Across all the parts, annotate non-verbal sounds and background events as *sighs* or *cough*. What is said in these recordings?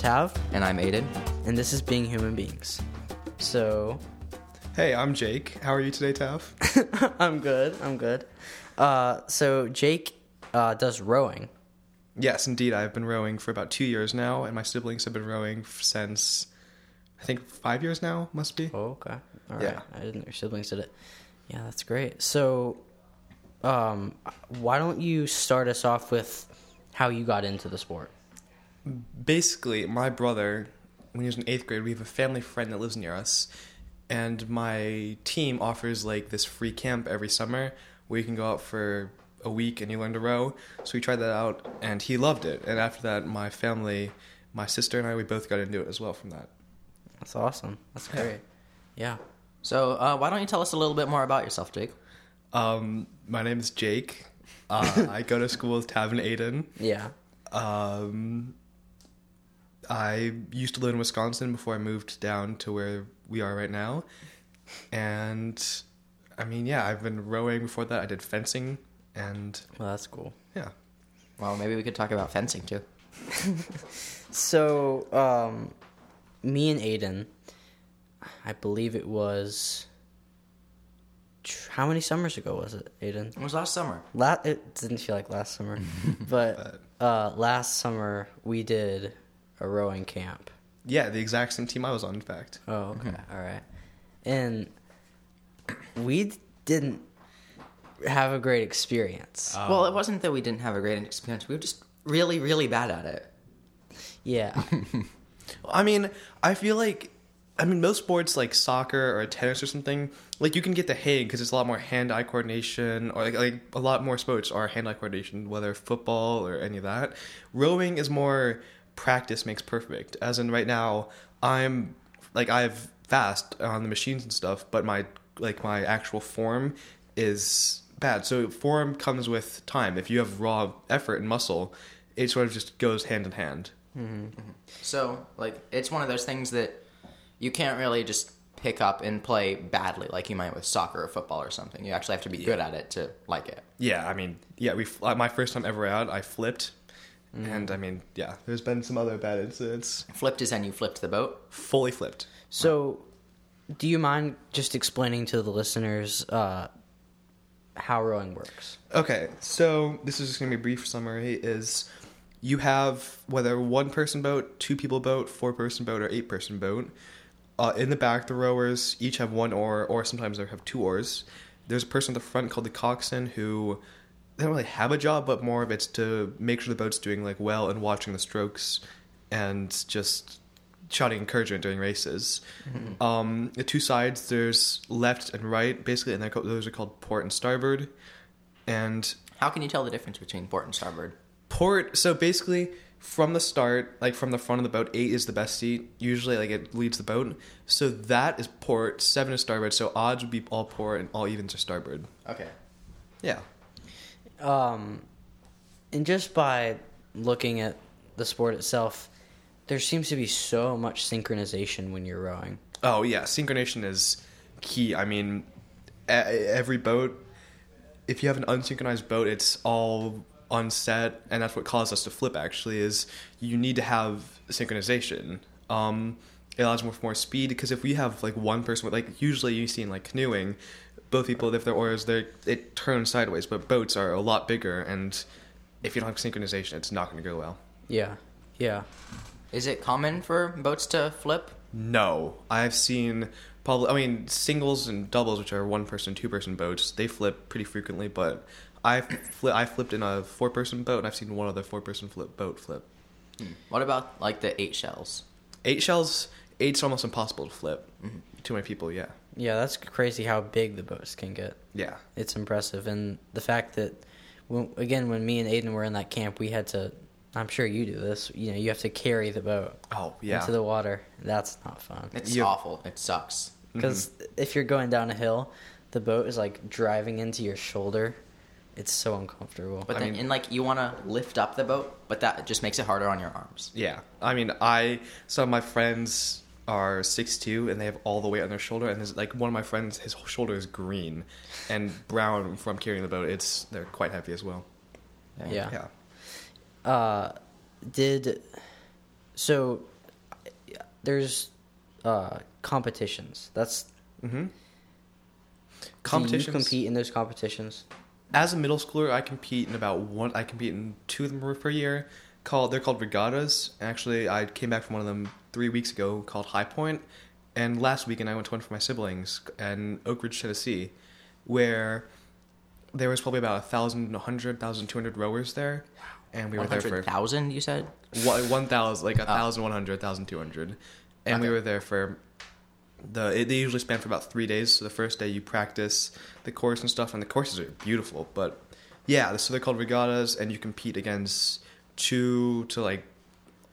Tav, And I'm Aiden. and this is Being Human Beings. So, Hey, I'm Jake. How are you today, Tav? *laughs* I'm good. I'm good. Uh, so Jake uh, does rowing. yes, indeed. I've been rowing for about two years now, and my siblings have been rowing since I think five years now. Must be. Oh, okay. All right. Yeah. I didn't know your siblings did it. Yeah, that's great. So, um, why don't you start us off with how you got into the sport? Basically, my brother, when he was in eighth grade, we have a family friend that lives near us, and my team offers like this free camp every summer where you can go out for a week and you learn to row. So we tried that out, and he loved it. And after that, my family, my sister and I, we both got into it as well from that. That's awesome. That's great. Yeah. So, uh, why don't you tell us a little bit more about yourself, Jake? Um, my name is Jake. Uh, *laughs* I go to school with Tav and Aiden. Yeah. Um, I used to live in Wisconsin before I moved down to where we are right now. And I mean, yeah, I've been rowing before that. I did fencing and Well, that's cool. yeah. Well, maybe we could talk about fencing too. *laughs* So, um, me and Aiden, I believe it was. How many summers ago was it, Aiden? It was last summer. La- it didn't feel like last summer, *laughs* but uh, last summer we did a rowing camp. Yeah, the exact same team I was on, in fact. Oh, okay, mm-hmm. all right, and we didn't have a great experience. Oh. well, it wasn't that we didn't have a great experience. We were just really, really bad at it. Yeah, *laughs* I mean, I feel like, I mean, most sports like soccer or tennis or something, like you can get the hang because it's a lot more hand-eye coordination, or like, like a lot more sports are hand-eye coordination, whether football or any of that. Rowing is more practice makes perfect. As in, right now, I'm like I've fast on the machines and stuff, but my like my actual form is bad. So form comes with time. If you have raw effort and muscle, it sort of just goes hand in hand. So, like, it's one of those things that you can't really just pick up and play badly like you might with soccer or football or something. You actually have to be good at it to like it. Yeah, I mean, yeah, we uh, my first time ever out, I flipped, and I mean, yeah, there's been some other bad incidents. Flipped is when you flipped the boat. Fully flipped. So, do you mind just explaining to the listeners uh, how rowing works? Okay, so this is just gonna be a brief summary. Is you have whether one person boat, two people boat, four person boat, or eight person boat. Uh, in the back, the rowers each have one oar, or sometimes they have two oars. There's a person at the front called the coxswain who they don't really have a job, but more of it's to make sure the boat's doing like well and watching the strokes and just shouting encouragement during races. Um, the two sides, there's left and right, basically, and they're called, those are called port and starboard. And How can you tell the difference between port and starboard? port, so basically, from the start, like from the front of the boat, eight is the best seat. Usually, like it leads the boat. So that is port. Seven is starboard. So odds would be all port, and all evens are starboard. Okay. Yeah. Um, and just by looking at the sport itself, there seems to be so much synchronization when you're rowing. Oh yeah, synchronization is key. I mean, every boat, if you have an unsynchronized boat, it's all unset, and that's what caused us to flip. Actually, is you need to have synchronization. Um, it allows more more speed because if we have like one person with like usually you see in like canoeing, both people if their oars they it turns sideways, but boats are a lot bigger, and if you don't have synchronization, it's not going to go well. Yeah, yeah. Is it common for boats to flip? No, I've seen probably. I mean, singles and doubles, which are one person, two person boats, they flip pretty frequently. But I fli I flipped in a four person boat, and I've seen one other four person flip boat flip. Hmm. What about like the eight shells? Eight shells, eight's almost impossible to flip. Mm-hmm. Too many people, yeah, Yeah, that's crazy how big the boats can get. yeah, It's impressive, and the fact that, when, again, when me and Aiden were in that camp, we had to. I'm sure you do this. You know, you have to carry the boat oh yeah. into the water. That's not fun. It's You- awful. It sucks. Mm-hmm. Because if you're going down a hill, the boat is like driving into your shoulder. It's so uncomfortable. But I then, mean- and like you want to lift up the boat, but that just makes it harder on your arms. Yeah, I mean, I some of my friends are six two and they have all the weight on their shoulder, and there's like one of my friends, his shoulder is green and brown from carrying the boat. It's they're quite heavy as well. yeah. Yeah. Uh, did so there's uh, competitions. That's Mm-hmm. Do Competitions. you compete in those competitions? As a middle schooler, I compete in about one. I compete in two of them per year. Called they're called regattas. Actually, I came back from one of them three weeks ago called High Point, and last weekend I went to one for my siblings in Oak Ridge, Tennessee, where there was probably about a thousand, hundred, thousand, two hundred rowers there, and we were there for thousand. You said. one one thousand, like a oh. thousand one hundred, thousand two hundred, and we were there for the. It, they usually span for about three days. So the first day you practice the course and stuff, and the courses are beautiful. But yeah, so they're called regattas, and you compete against two to like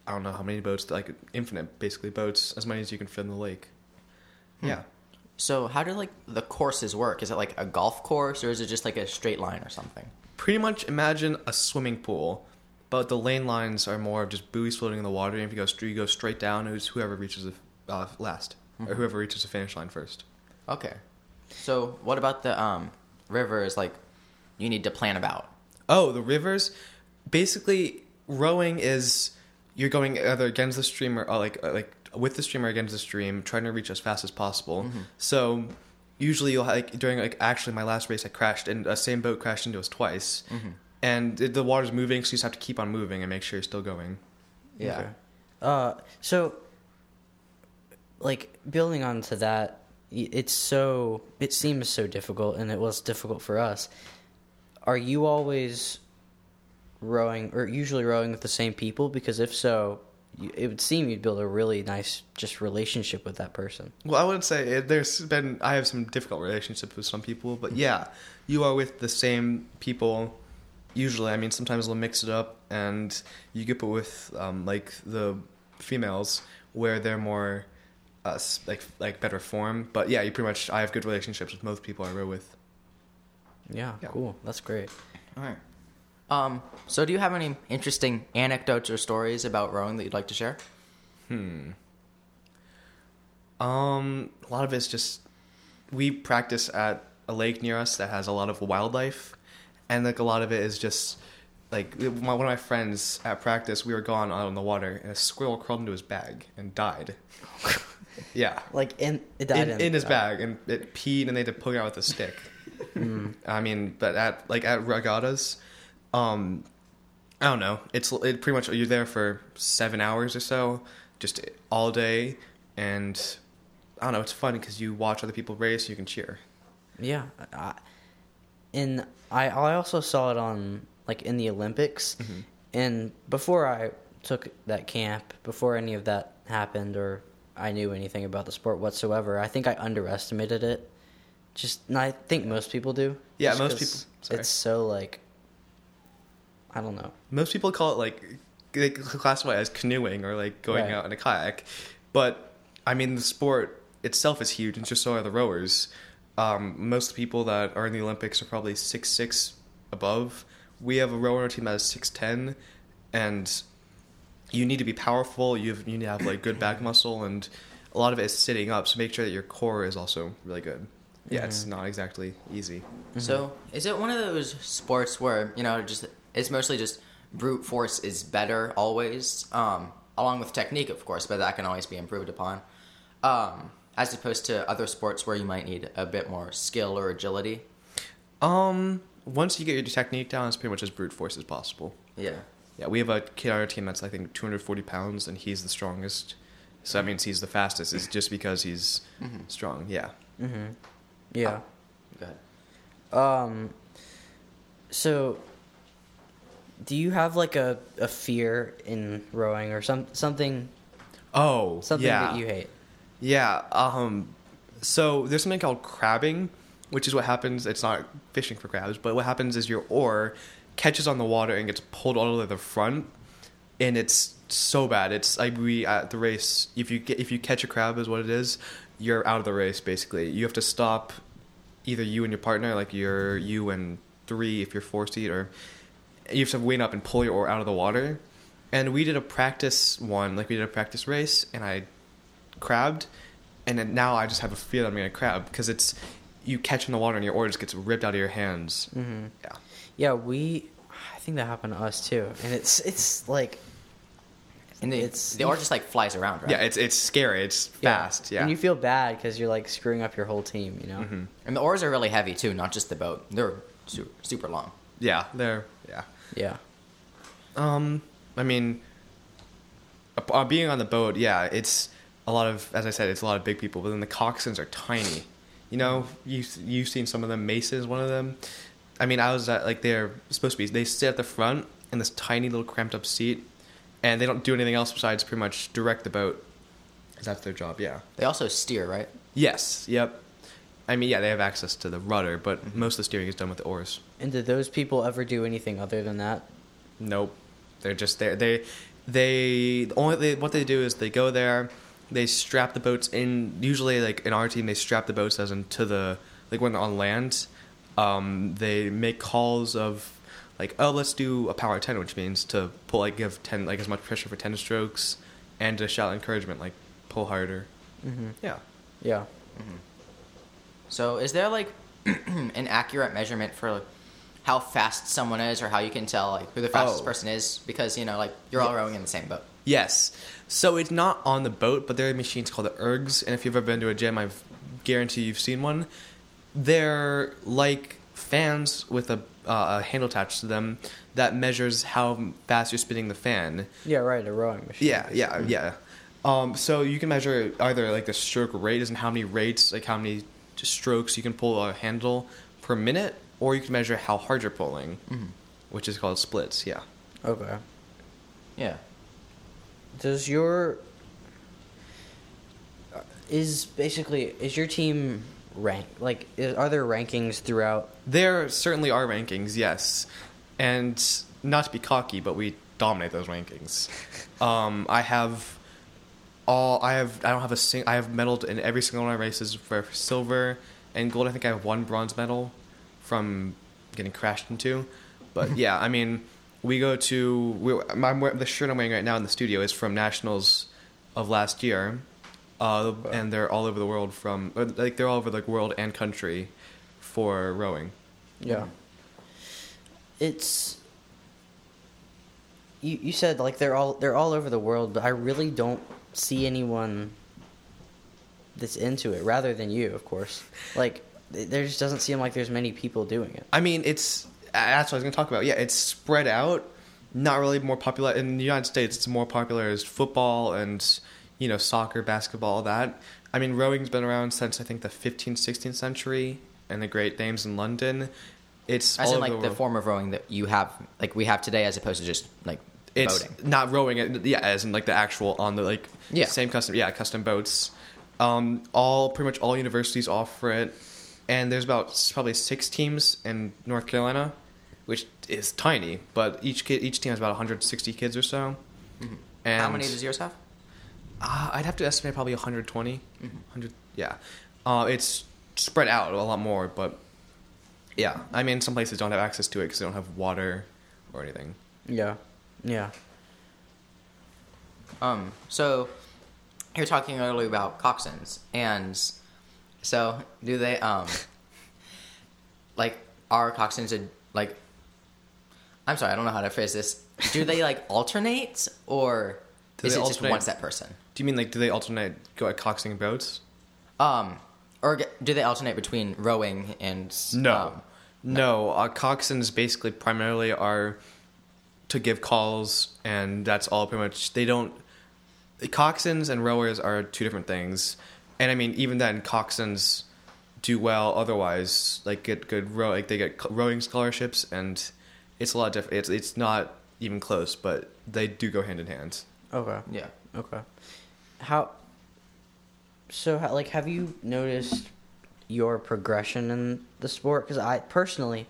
I don't know how many boats, like infinite basically boats, as many as you can fit in the lake. Yeah. So how do like the courses work? Is it like a golf course or is it just like a straight line or something? Pretty much imagine a swimming pool, but the lane lines are more of just buoys floating in the water. And if you go straight, you go straight down, it's whoever reaches the uh, last, or whoever reaches the finish line first. Okay. So what about the um rivers? Like you need to plan about. Oh, the rivers. Basically, rowing is you're going either against the stream or uh, like uh, like with the stream or against the stream, trying to reach as fast as possible. So usually you'll like during like actually my last race I crashed and a same boat crashed into us twice, and it, the water's moving, so you just have to keep on moving and make sure you're still going. Yeah. Okay. Uh, so, like building onto that, it's so it seems so difficult, and it was difficult for us. Are you always rowing, or usually rowing with the same people? Because if so, you, it would seem you'd build a really nice just relationship with that person. Well, I wouldn't say it, there's been. I have some difficult relationships with some people, but yeah, you are with the same people. Usually, I mean, sometimes they'll mix it up, and you get put with um, like the females where they're more uh, like like better form. But yeah, you pretty much. I have good relationships with most people I row with. Yeah, Yeah. cool. That's great. All right. Um. So do you have any interesting anecdotes or stories about rowing that you'd like to share? Hmm. Um, a lot of it's just we practice at a lake near us that has a lot of wildlife, and like a lot of it is just like my, one of my friends at practice. We were gone out on the water, and a squirrel crawled into his bag and died. *laughs* yeah, Like in it died in, in his bag, and it peed, and they had to poke it out with a stick. *laughs* I mean, but at like at regattas, um, I don't know. It's it pretty much you're there for seven hours or so, just all day, and I don't know. It's fun because you watch other people race, you can cheer. Yeah, I, and I I also saw it on like in the Olympics, Mm-hmm. and before I took that camp, before any of that happened, or I knew anything about the sport whatsoever, I think I underestimated it. Just, and I think most people do. Yeah, most people- sorry. It's so like, I don't know. Most people call it like they classify it as canoeing or like going Right. out in a kayak, but I mean the sport itself is huge, and just so are the rowers. Um, most people that are in the Olympics are probably six six above. We have a rower on our team that is six ten, and you need to be powerful. You have, you need to have like good back *clears throat* muscle, and a lot of it is sitting up. So make sure that your core is also really good. Yeah, it's not exactly easy. So is it one of those sports where you know just it's mostly just brute force is better always, um, along with technique, of course, but that can always be improved upon, um, as opposed to other sports where you might need a bit more skill or agility. Um, once you get your technique down, it's pretty much as brute force as possible. Yeah. Yeah, we have a kid on our team that's I think 240 pounds, and he's the strongest. So that means he's the fastest. It's just because he's strong. Yeah. Mm-hmm. Yeah. Go ahead. Um. So, do you have like a, a fear in rowing or some something Oh, something yeah. that you hate? Yeah. Um. So there's something called crabbing, which is what happens. It's not fishing for crabs, but what happens is your oar catches on the water and gets pulled all the way to the front, and it's so bad. It's like we at the race. If you get if you catch a crab, is what it is. You're out of the race. Basically, you have to stop. Either you and your partner, like you're you and three if you're four seat, or you have to wait up and pull your oar out of the water. And we did a practice one, like we did a practice race, and I crabbed, and then now I just have a fear that I'm gonna crab because it's you catch in the water and your oar just gets ripped out of your hands. Mm-hmm. Yeah. Yeah, we. I think that happened to us too, and it's it's like And the It's- the oar just like flies around, right? Yeah, it's it's scary. It's fast. Yeah. And you feel bad because you're like screwing up your whole team. You know. Mm-hmm. and the oars are really heavy too, not just the boat. They're super, super long. yeah, they're yeah. Yeah. Um, I mean, uh, being on the boat, yeah, it's a lot of, as I said, it's a lot of big people. But then the coxswains are tiny. You know, you you've seen some of them. Mason is one of them. I mean, I was at like they're supposed to be. They sit at the front in this tiny little cramped up seat, and they don't do anything else besides pretty much direct the boat. 'Cause that's their job. Yeah. They also steer, right? Yes. Yep. I mean, yeah, they have access to the rudder, but most of the steering is done with the oars. And did those people ever do anything other than that? Nope. They're just there. They, they, the only they, what they do is they go there, they strap the boats in. Usually, like in our team, they strap the boats as into the like when they're on land. Um, they make calls of like, oh, let's do a power ten, which means to pull like give ten like as much pressure for ten strokes, and to shout encouragement like pull harder. Mm-hmm. Yeah. Yeah. So, is there like *clears throat* an accurate measurement for like, how fast someone is, or how you can tell like who the fastest Oh. person is? Because you know, like you're all rowing in the same boat. Yes. So it's not on the boat, but there are machines called the ergs, and if you've ever been to a gym, I guarantee you've seen one. They're like fans with a, uh, a handle attached to them that measures how fast you're spinning the fan. Yeah. Right. A rowing machine. Yeah, yeah, yeah. Um, so you can measure either like the stroke rate, as in how many rates, like how many strokes you can pull a handle per minute, or you can measure how hard you're pulling, which is called splits. Yeah. Okay. Yeah. Does your uh, is basically is your team rank like is, are there rankings throughout? There certainly are rankings, yes, and not to be cocky, but we dominate those rankings. *laughs* Um, I have all. I have. I don't have a sing. I have medaled in every single one of my races for silver and gold. I think I have one bronze medal from getting crashed into. But yeah, I mean, we go to. We, I'm, the shirt I'm wearing right now in the studio is from nationals of last year, uh, and they're all over the world from uh, like they're all over the world and country for rowing. Yeah. It's you you said like they're all they're all over the world, but I really don't see anyone that's into it rather than you, of course. Like th- there just doesn't seem like there's many people doing it. I mean, it's that's what I was going to talk about. Yeah, it's spread out. Not really more popular in the United States. It's more popular as football and you know soccer, basketball, all that. I mean, rowing's been around since I think the 15th, 16th century, and the Great Thames in London. It's As all in like the world. form of rowing that you have, like we have today, as opposed to just like It's boating. not rowing. It, yeah, as in like the actual on the like Yeah. same custom. Yeah, custom boats. Um, all pretty much all universities offer it, and there's about probably six teams in North Carolina, which is tiny. But each kid, each team has about 160 kids or so. Mm-hmm. How many does yours have? Uh, I'd have to estimate probably 120. Mm-hmm. 100. Yeah, uh, it's spread out a lot more, but yeah, I mean some places don't have access to it because they don't have water or anything. Yeah. Yeah. Um, so you're talking earlier about coxswains, and so do they um like are coxswains a, like I'm sorry, I don't know how to phrase this. Do they like *laughs* alternate or Do is it just alternate? one set person? Do you mean like do they alternate go at coxing boats? Um, or do they alternate between rowing and No, um, no. Uh, coxswains basically primarily are to give calls, and that's all. Pretty much, they don't. Coxswains and rowers are two different things, and I mean even then, coxswains do well. Otherwise, like get good row, like they get rowing scholarships, and it's a lot different. It's it's not even close, but they do go hand in hand. Okay. yeah. Okay. How? So, how, like, have you noticed your progression in the sport? Because I personally,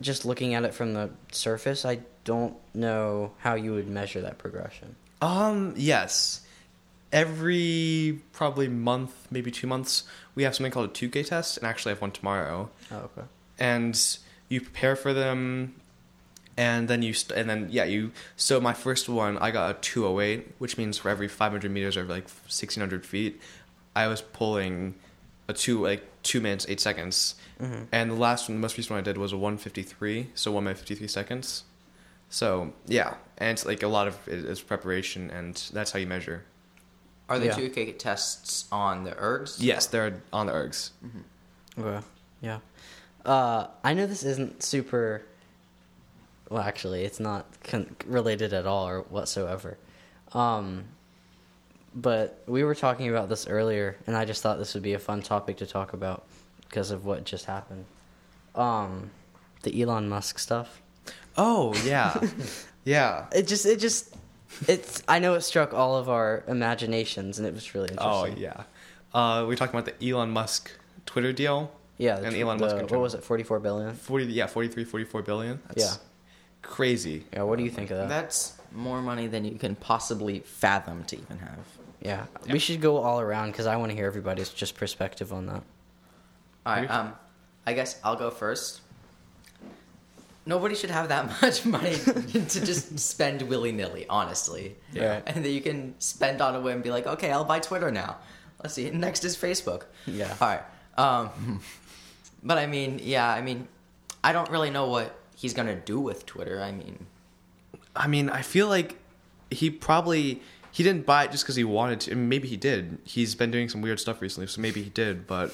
just looking at it from the surface, I don't know how you would measure that progression. Um, yes. Every probably month, maybe two months, we have something called a 2K test, and actually I have one tomorrow. Oh, okay. And you prepare for them, and then you, st- and then, yeah, you, so my first one, I got a 208, which means for every 500 meters or like 1600 feet, I was pulling a two, like two minutes, eight seconds. Mm-hmm. And the last one, the most recent one I did was a 153, so one minute 53 seconds. So yeah, and it's like a lot of it is preparation, and that's how you measure. Are the Yeah. 2K tests on the ergs? Yes, they're on the ergs. Okay. Yeah. Uh, I know this isn't super. Well, actually, it's not con- related at all or whatsoever. Um, but we were talking about this earlier, and I just thought this would be a fun topic to talk about because of what just happened. Um, the Elon Musk stuff. Oh yeah, *laughs* yeah. It just, it just, it's. I know it struck all of our imaginations, and it was really Oh interesting. yeah. Uh, we talking about the Elon Musk Twitter deal. yeah. And the- Elon the- Musk in What was it? Forty-four billion. Forty, yeah, 43, 44 billion. That's Yeah. crazy. Yeah. What do you think of that? That's more money than you can possibly fathom to even have. Yeah, Yeah. we should go all around because I want to hear everybody's just perspective on that. All right. Um, I guess I'll go first. Nobody should have that *laughs* much money *laughs* to just spend willy nilly, honestly. Yeah. Right. And that you can spend on a whim and be like, okay, I'll buy Twitter now. Let's see. Next is Facebook. Yeah. All right. Um, but I mean, yeah, I mean, I don't really know what he's gonna do with Twitter. I mean, I mean, I feel like he probably he didn't buy it just because he wanted to. and Maybe he did. He's been doing some weird stuff recently, so maybe he did. But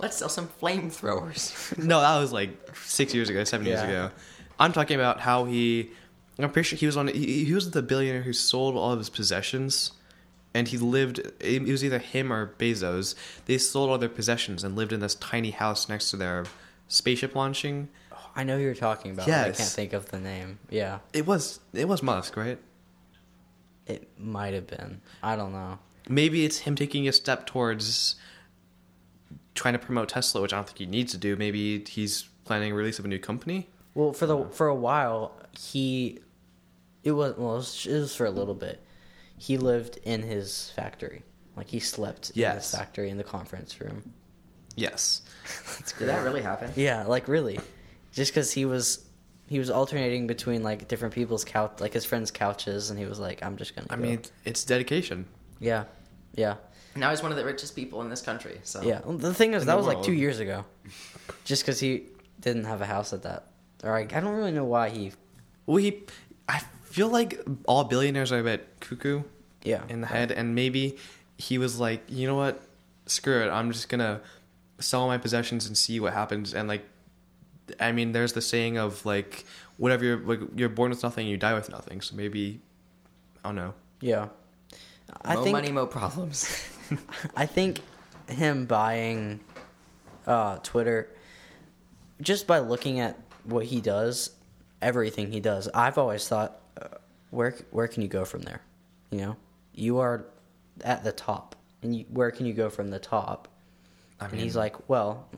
let's sell some flamethrowers. *laughs* no, that was like six years ago, seven years ago. I'm talking about how he. I'm pretty sure he was on. He, he was the billionaire who sold all of his possessions, and he lived. It was either him or Bezos. They sold all their possessions and lived in this tiny house next to their spaceship launching. Oh, I know who you're talking about. but I Yes. can't think of the name. Yeah, It was it was Musk, right? it might have been. I don't know. maybe it's him taking a step towards trying to promote Tesla, which I don't think he needs to do. Maybe he's planning a release of a new company. Well, for the for a while, he it was well, it was, it was for a little bit. He lived in his factory, like he slept in Yes. his factory in the conference room. Yes. *laughs* Did that really happen? Yeah, like really, just because he was he was alternating between like different people's couch, like his friends' couches, and he was like, "I'm just gonna." I go." mean, it's dedication. yeah, yeah. Now he's one of the richest people in this country. So Yeah, well, the thing is, In that the was like two years ago. *laughs* Just because he didn't have a house at that, or I, I don't really know why he. Well, he, I feel like all billionaires are a bit cuckoo Yeah, in the head, and maybe he was like, you know what, screw it, I'm just gonna sell all my possessions and see what happens. And like, I mean, there's the saying of like, whatever you're like, you're born with nothing, you die with nothing. So maybe, I don't know. yeah. I mo think money, mo problems. *laughs* *laughs* I think him buying uh, Twitter, just by looking at what he does, everything he does, I've always thought, uh, where where can you go from there? You know, you are at the top, and you, where can you go from the top? I and he's like, well,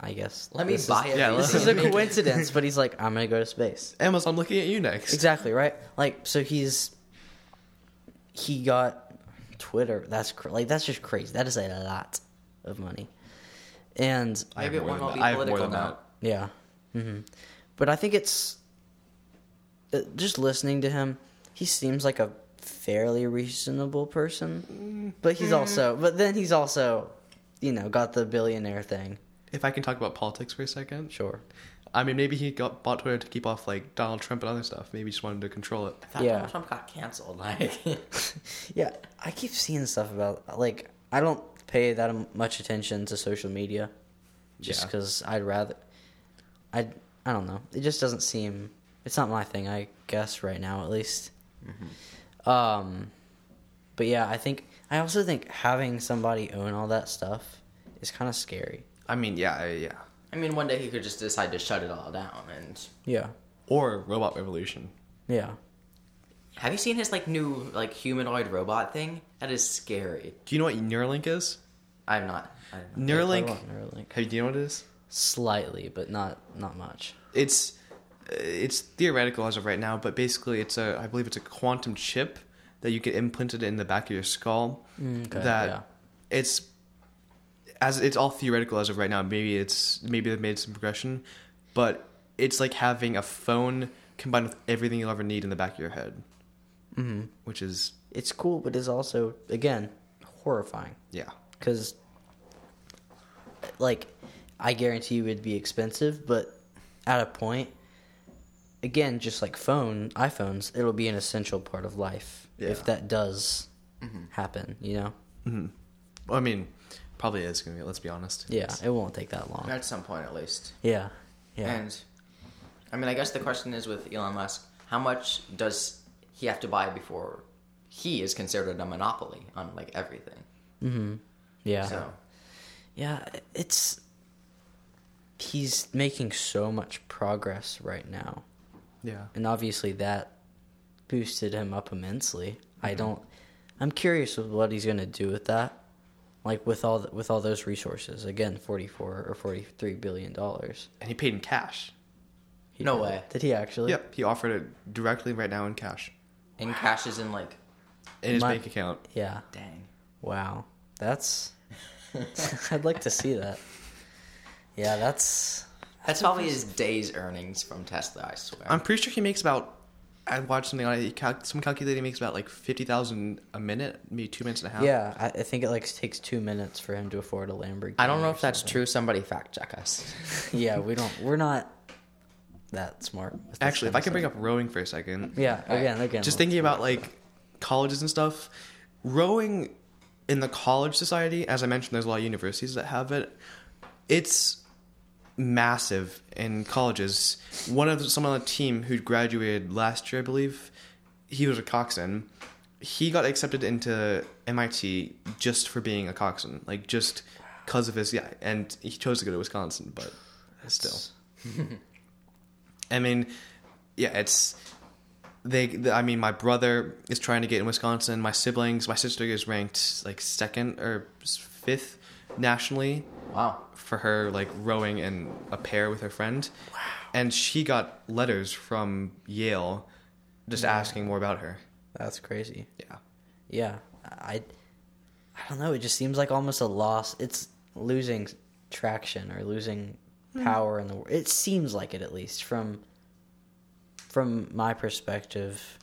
I guess Let me buy is, it. Yeah, This is *laughs* a coincidence, but he's like, I'm gonna go to space. Amazon I'm looking at you next. Exactly right. Like so, he's he got Twitter. That's cr- like that's just crazy. That is a lot of money, and I have Maybe it won't all be I more political than now. that. yeah, hmm but I think it's uh, just listening to him. He seems like a fairly reasonable person, but he's also but then he's also you know got the billionaire thing. If I can talk about politics for a second, Sure. I mean, maybe he got bought Twitter to keep off like Donald Trump and other stuff. Maybe he just wanted to control it. I thought Yeah. Donald Trump got canceled. Like, *laughs* Yeah, I keep seeing stuff about like I don't pay that m- much attention to social media, just Yeah. because I'd rather, I I don't know. It just doesn't seem. It's not my thing. I guess right now, at least. Um, but yeah, I think I also think having somebody own all that stuff is kind of scary. I mean, yeah, I- yeah. I mean, one day he could just decide to shut it all down. And Yeah, Or Robot Revolution. yeah. have you seen his like new like humanoid robot thing? That is scary. Do you know what Neuralink is? I'm not. I'm not. Neuralink. I want Neuralink. Hey, do you know what it is? Slightly, but not not much. It's it's theoretical as of right now, but basically, it's a I believe it's a quantum chip that you get implanted in the back of your skull. Mm, okay, that yeah. it's as it's all theoretical as of right now. Maybe it's maybe they've made some progression, but it's like having a phone combined with everything you'll ever need in the back of your head, hmm which is It's cool, but it's also again horrifying. yeah. because like i guarantee you it'd be expensive but at a point again, just like phone iPhones, it'll be an essential part of life Yeah. if that does happen. You know, Mm-hmm. Well, I mean, probably is gonna be. Let's be honest. yeah, it won't take that long. At some point, at least. Yeah, yeah. And I mean, I guess the question is with Elon Musk, how much does he have to buy before he is considered a monopoly on like everything? mm-hmm. Yeah. So Yeah, it's he's making so much progress right now. Yeah. And obviously that boosted him up immensely. I don't I'm curious with what he's going to do with that. Like with all with all those resources. Again, 44 or 43 billion dollars. And he paid in cash. He No did- way. Did he actually? Yep. He offered it directly right now in cash in cash is in like in his My- bank account. Yeah. dang. Wow. That's *laughs* *laughs* I'd like to see that. Yeah, that's That's probably his day's earnings from Tesla. I swear. I'm pretty sure he makes about. I watched something on it. Cal- some calculated he makes about like fifty thousand a minute, maybe two minutes and a half. Yeah, I, I think it like takes 2 minutes for him to afford a Lamborghini. I don't know if that's something. true. Somebody fact check us. *laughs* yeah, we don't. We're not that smart. Actually, if I can bring up rowing for a second. Yeah, again, again. Just thinking about like colleges and stuff, rowing in the college society, as I mentioned, there's a lot of universities that have it. It's massive in colleges. One of someone on the team who graduated last year, I believe, he was a coxswain. He got accepted into MIT just for being a coxswain, like just because of his yeah, and he chose to go to Wisconsin, but still. *laughs* I mean, yeah, it's they. I mean, my brother is trying to get in Wisconsin. My siblings, my sister is ranked like second or fifth nationally Wow. for her like rowing in a pair with her friend. Wow. And she got letters from Yale just asking more about her. That's crazy. Yeah. Yeah, I, I don't know. It just seems like almost a loss. It's losing traction or losing hmm. power in the world. It seems like it, at least from, from my perspective.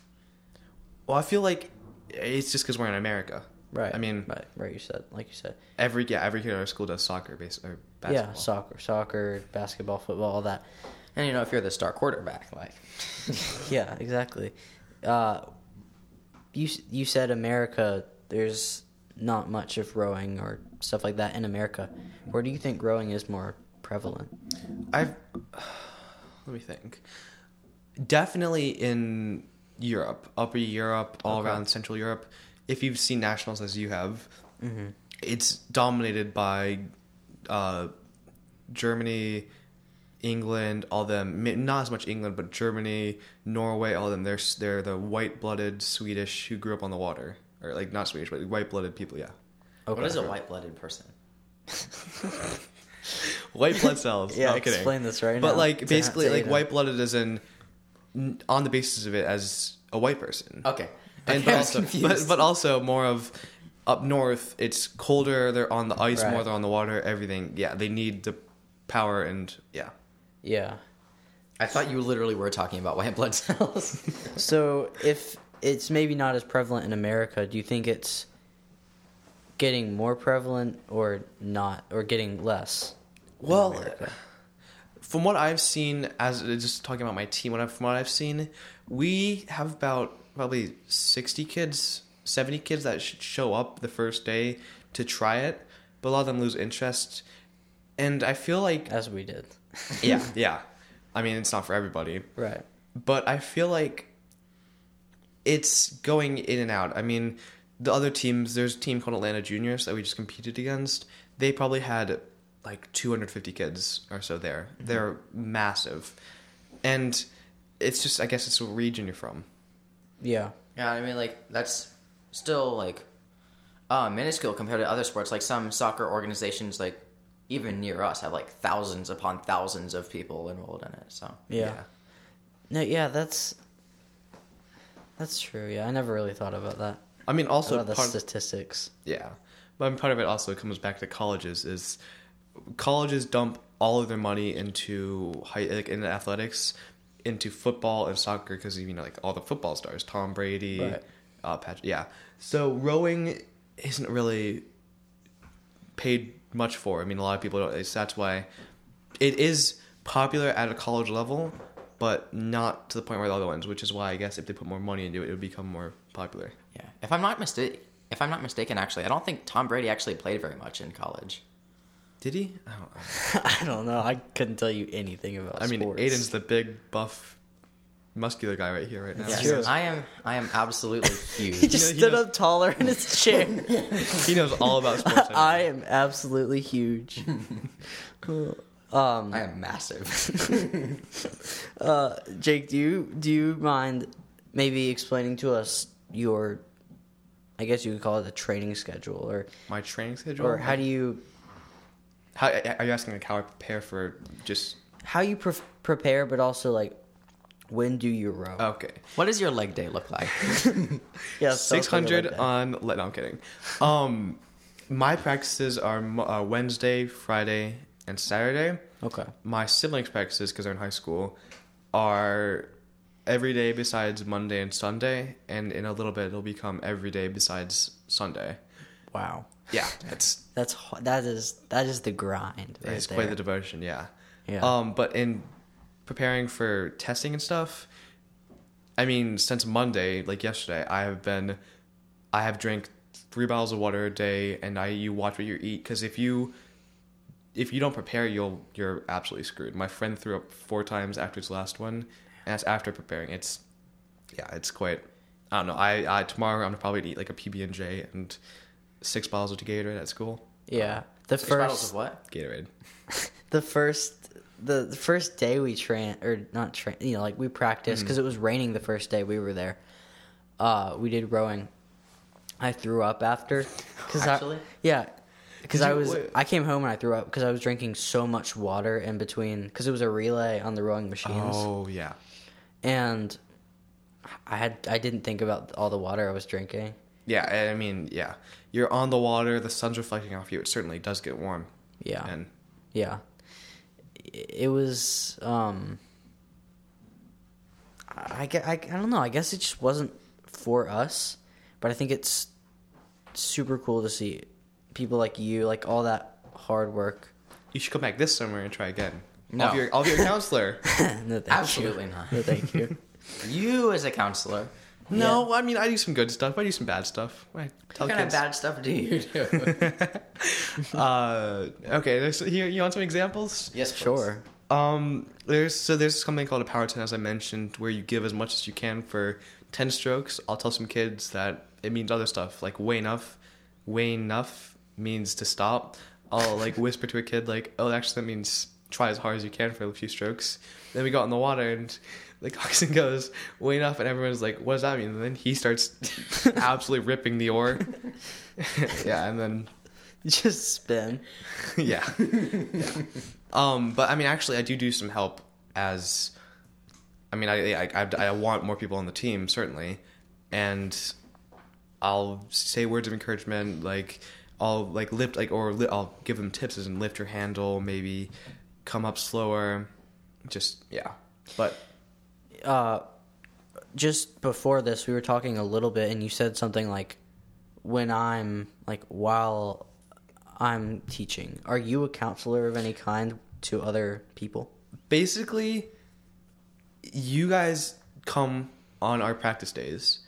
Well, I feel like it's just because we're in America. Right. I mean, right. Right. You said, like you said. every yeah, every kid at our school does soccer, base or basketball. Yeah, soccer, soccer, basketball, football, all that. And you know, if you're the star quarterback, like *laughs* yeah, exactly. Uh, you you said America. There's not much of rowing or stuff like that in America. Where do you think rowing is more prevalent? I've *sighs* let me think. Definitely in Europe, Upper Europe, all Okay. around Central Europe. If you've seen nationals as you have, Mm-hmm. it's dominated by uh, Germany, England, all them. Not as much England, but Germany, Norway, all them. They're they're the white-blooded Swedish who grew up on the water, or like not Swedish, but white-blooded people. Yeah, what is a white-blooded person? *laughs* white blood cells. *laughs* Yeah, not kidding. explain this right but now like basically like white blooded as in on the basis of it as a white person Okay. And but also but, but also more of up north it's colder they're on the ice more they're on the water everything yeah they need the power and yeah Yeah. I thought you literally were talking about white blood cells. *laughs* So if it's maybe not as prevalent in America, do you think it's getting more prevalent or not, or getting less? well America? from what i've seen as just talking about my team what I've, from what i've seen we have about probably 60 kids 70 kids that should show up the first day to try it but a lot of them lose interest. And i feel like as we did. *laughs* yeah *laughs* yeah. I mean it's not for everybody. Right. but i feel like it's going in and out. I mean the other teams there's a team called atlanta juniors that we just competed against. They probably had like 250 kids or so there. Mm-hmm. They're massive. And it's just i guess it's what region you're from Yeah. yeah, I mean, like that's still like uh, minuscule compared to other sports. Like some soccer organizations, like even near us, have like thousands upon thousands of people enrolled in it. So Yeah. No, yeah, that's that's true. Yeah, I never really thought about that. i mean also about the part, statistics. Yeah, but I mean, part of it also comes back to colleges. Is colleges dump all of their money into high, like in athletics, into football and soccer because you know like all the football stars, Tom Brady, Right. uh, Patrick. Yeah, so rowing isn't really paid much for. I mean, a lot of people don't. That's why it is popular at a college level, but not to the point where the other ones. Which is why I guess if they put more money into it, it would become more popular. Yeah. If I'm not mistaken, if I'm not mistaken, actually, I don't think Tom Brady actually played very much in college. Did he? I don't know. *laughs* I don't know. I couldn't tell you anything about. I mean, sports. Aiden's the big, buff, muscular guy right here, right now. That's Yes, true. I am. I am absolutely *laughs* huge. He huge. just know, he stood knows- up taller in his *laughs* chair. He knows all about sports. I am absolutely huge. um, I am massive. uh, Jake, do you do you mind maybe explaining to us your, I guess you could call it a training schedule, or My training schedule. or how do you How are you asking like how I prepare for just? how you pre- prepare, but also like when do you row? Okay. what does your leg day look like? *laughs* yeah, Six hundred on. le- No, I'm kidding. Um, my practices are uh, Wednesday, Friday, and Saturday. Okay. My siblings' practices, because they're in high school, are every day besides Monday and Sunday, and in a little bit it'll become every day besides Sunday. Wow. Yeah, it's That's that is that is the grind. Right it's there. quite the devotion. Yeah. Yeah. Um, but in preparing for testing and stuff, I mean, since Monday, like yesterday, I have been, I have drank three bottles of water a day, and I you watch what you eat because if you, if you don't prepare, you'll you're absolutely screwed. My friend threw up four times after his last one, and that's after preparing. It's, yeah, it's quite. I don't know. I, I tomorrow I'm gonna probably eat like a PB and J and six bottles of Gatorade at school. yeah. The Six bottles first of what? Gatorade. *laughs* the first the, the first day we train or not train you know like we practiced because it was raining the first day we were there uh we did rowing i threw up after because Actually? I, yeah because i was wait. i came home and i threw up because i was drinking so much water in between because it was a relay on the rowing machines Oh yeah. and i had i didn't think about all the water i was drinking Yeah, I mean, yeah. You're on the water, the sun's reflecting off you. It certainly does get warm. yeah And Yeah. It was um I, I, I don't know. I guess it just wasn't for us, but I think it's super cool to see people like you, like all that hard work. you should come back this summer and try again. No. I'll be your, I'll be your counselor. *laughs* no, thank Absolutely you. not. No, thank you. *laughs* You as a counselor. No, I mean, I do some good stuff. I do some bad stuff. I tell What kind of kids. bad stuff do you do? *laughs* uh, okay, there's, here, you want some examples? yes, please. Sure. Um, there's so there's something called a power ten, as I mentioned, where you give as much as you can for ten strokes. I'll tell some kids that it means other stuff, like way enough. Way enough means to stop. I'll like *laughs* whisper to a kid like, "Oh, actually, that means try as hard as you can for a few strokes." Then we got in the water and *laughs* the coxswain goes, "Way enough," and everyone's like, "What does that mean?" And then he starts *laughs* absolutely ripping the oar. *laughs* yeah, and then Just spin. yeah. yeah. Um, but I mean, actually, I do do some help as. I mean, I, I I I want more people on the team certainly, and I'll say words of encouragement like I'll like lift like or li- I'll give them tips as in lift your handle, maybe come up slower, just yeah. But Uh, just before this, we were talking a little bit, and you said something like, "When I'm like while I'm teaching, are you a counselor of any kind to other people?" basically, you guys come on our practice days.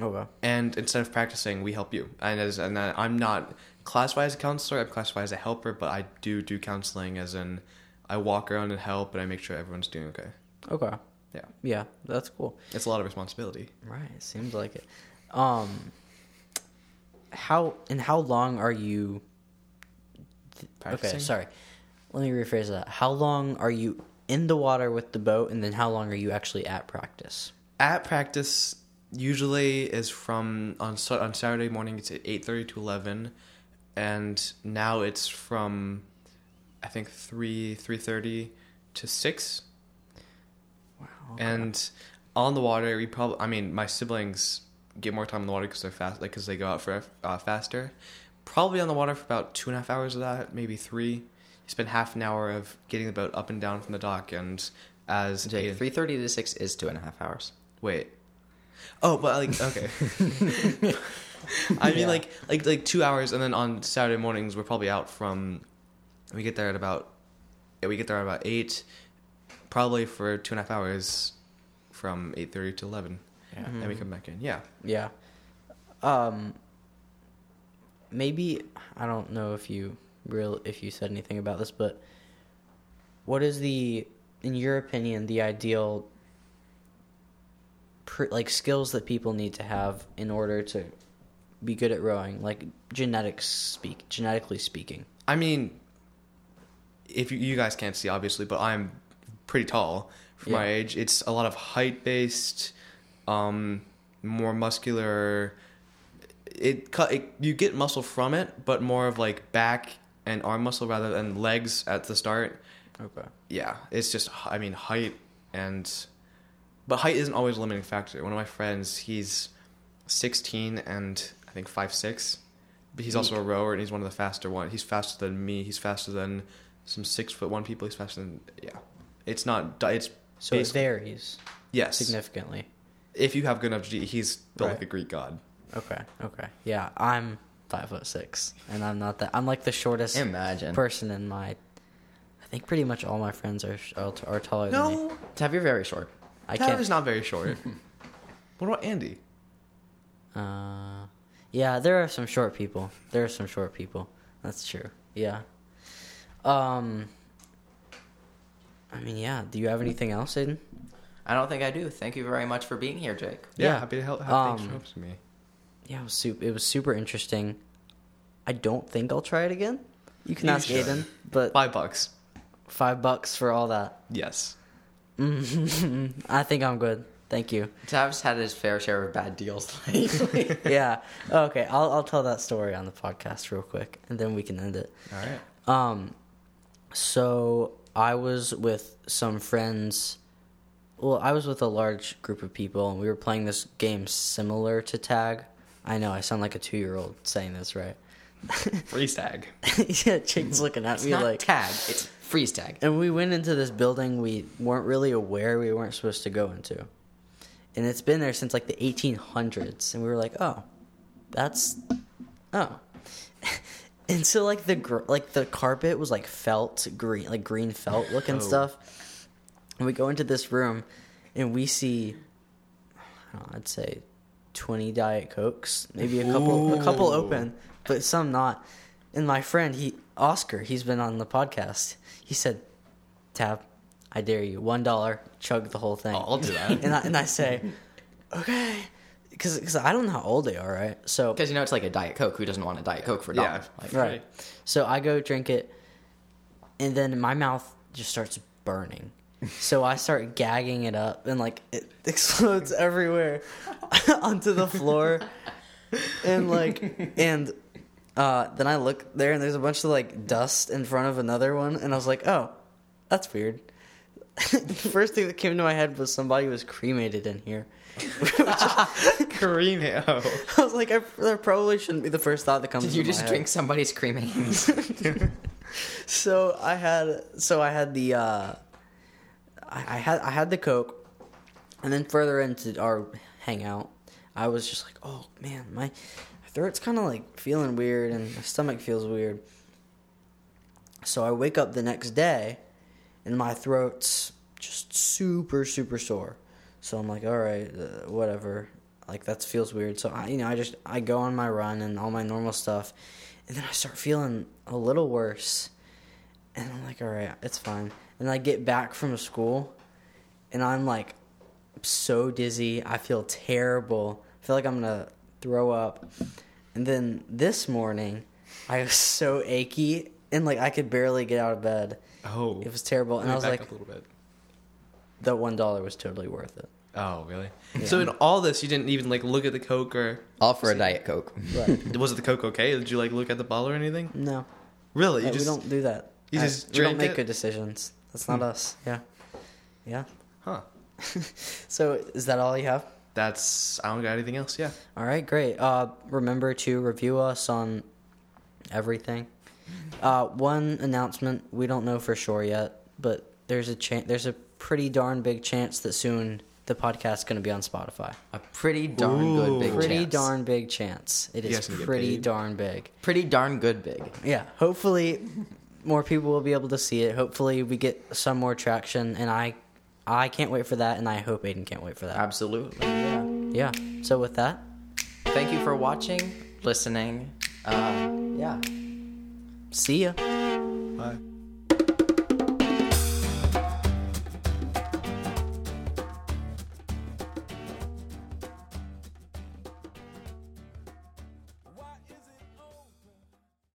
Okay. and instead of practicing, we help you. And as and I'm not classified as a counselor. I'm classified as a helper, but I do do counseling, as in I walk around and help, and I make sure everyone's doing okay. Okay. Yeah, Yeah, that's cool. it's a lot of responsibility. Right. It seems like it. Um, how and how long are you? Practicing? Okay, sorry. Let me rephrase that. How long are you in the water with the boat, and then how long are you actually at practice? At practice, usually is from on on Saturday morning. It's at eight thirty to eleven, and now it's from I think three three thirty to six. And on the water, we probably. I mean, my siblings get more time on the water because they're fast, like because they go out for uh, faster. Probably on the water for about two and a half hours of that, maybe three. You spend half an hour of getting the boat up and down from the dock, and as Jake, three thirty to six is two and a half hours. wait, oh, but like okay. *laughs* *laughs* I mean, Yeah. like like like two hours, and then on Saturday mornings we're probably out from. We get there at about. Yeah, we get there at about eight. Probably for two and a half hours, from eight thirty to eleven, Yeah. and we come back in. Yeah. Yeah. Um. Maybe I don't know if you real if you said anything about this, but what is the, in your opinion, the ideal, pr- like skills that people need to have in order to be good at rowing, like genetics speak, genetically speaking. I mean, if you, you guys can't see, obviously, but I'm pretty tall for my age. It's a lot of height based, um, more muscular. It, cut it you get muscle from it, but more of like back and arm muscle rather than legs at the start. Okay. Yeah, it's just I mean height and, but height isn't always a limiting factor. One of my friends, he's sixteen and I think five six, but he's also a rower and he's one of the faster one. He's faster than me. He's faster than some six foot one people. He's faster than yeah. It's not. It's So it varies yes. significantly. If you have good enough he's built like a Greek god. Okay. Okay. Yeah, I'm five foot six, and I'm not that. I'm like the shortest Imagine. person in my. I think pretty much all my friends are are, are taller than me. No, Tab, you're very short. I Tyler can't. is not very short. *laughs* what about Andy? Uh, yeah, there are some short people. There are some short people. That's true. Yeah. Um. I mean, yeah. Do you have anything else, Aiden? I don't think I do. Thank you very much for being here, Jake. Yeah, Yeah. happy to help. Have things Um, show up to me. Yeah, it was super. It was super interesting. I don't think I'll try it again. You can You ask should. Aiden, but Five bucks. five bucks for all that. Yes. *laughs* I think I'm good. Thank you. Tab's had his fair share of bad deals *laughs* lately. *laughs* yeah. Okay. I'll I'll tell that story on the podcast real quick, and then we can end it. All right. Um, so I was with some friends. Well, I was with a large group of people, and we were playing this game similar to tag. I know I sound like a two-year-old saying this, right? *laughs* Freeze tag. *laughs* yeah, Jake's looking at it's me not like. tag. It's freeze tag. And we went into this building we weren't really aware we weren't supposed to go into. And it's been there since like the 1800s. And we were like, oh, that's. Oh. *laughs* and so like the gr- like the carpet was like felt green, like green felt looking Oh. stuff. And we go into this room and we see, I don't know, I'd say 20 Diet Cokes, maybe a couple, a couple open, but some not. And my friend, he Oscar, he's been on the podcast. He said, "Tab, I dare you, one dollar, chug the whole thing." I'll do that. *laughs* and I and I say, "Okay," because I don't know how old they are, right? So Because you know it's like a Diet Coke. Who doesn't want a Diet Coke for a Yeah. dollar? Like, right. So I go drink it, and then my mouth just starts burning. So I start gagging it up, and like it *laughs* explodes everywhere *laughs* onto the floor, and like and uh, then I look there, and there's a bunch of like dust in front of another one, and I was like, oh, that's weird. *laughs* the first thing that came to my head was somebody was cremated in here. *laughs* Oh. *laughs* I was like, I, that probably shouldn't be the first thought that comes. Did you to my just head. drink somebody's cremains? so I had so I had the uh I, I had I had the Coke and then further into our hangout, I was just like, Oh man, my, throat's kinda like feeling weird and my stomach feels weird. So I wake up the next day and my throat's just super, super sore. So I'm like, all right, uh, whatever. Like that feels weird. So I, you know, I just I go on my run and all my normal stuff, and then I start feeling a little worse, and I'm like, all right, it's fine. And I get back from school, and I'm like, so dizzy. I feel terrible. I feel like I'm gonna throw up. And then this morning, I was *laughs* so achy and like I could barely get out of bed. Oh. It was terrible, and I was Back like, up a little bit. the one dollar was totally worth it. Oh, really? So in all this, you didn't even like look at the Coke or All for a Diet Coke. Right? was it the Coke okay? Did you like look at the bottle or anything? no, Really? Yeah, You just we don't do that. you I- just we don't make it? good decisions. That's not us. Yeah, yeah. huh? *laughs* So is that all you have? That's I don't got anything else. Yeah. All right, great. Uh, remember to review us on everything. Uh, one announcement: we don't know for sure yet, but there's a chan There's a pretty darn big chance that soon the podcast's going to be on Spotify. A pretty darn good big Pretty chance. darn big chance. It You is can get pretty paid. darn big. Pretty darn good big. Yeah. Hopefully, more people will be able to see it. Hopefully, we get some more traction, and I, I can't wait for that, and I hope Aiden can't wait for that. Absolutely. Yeah. Yeah. So with that, Thank you for watching, listening. Uh, yeah. See ya.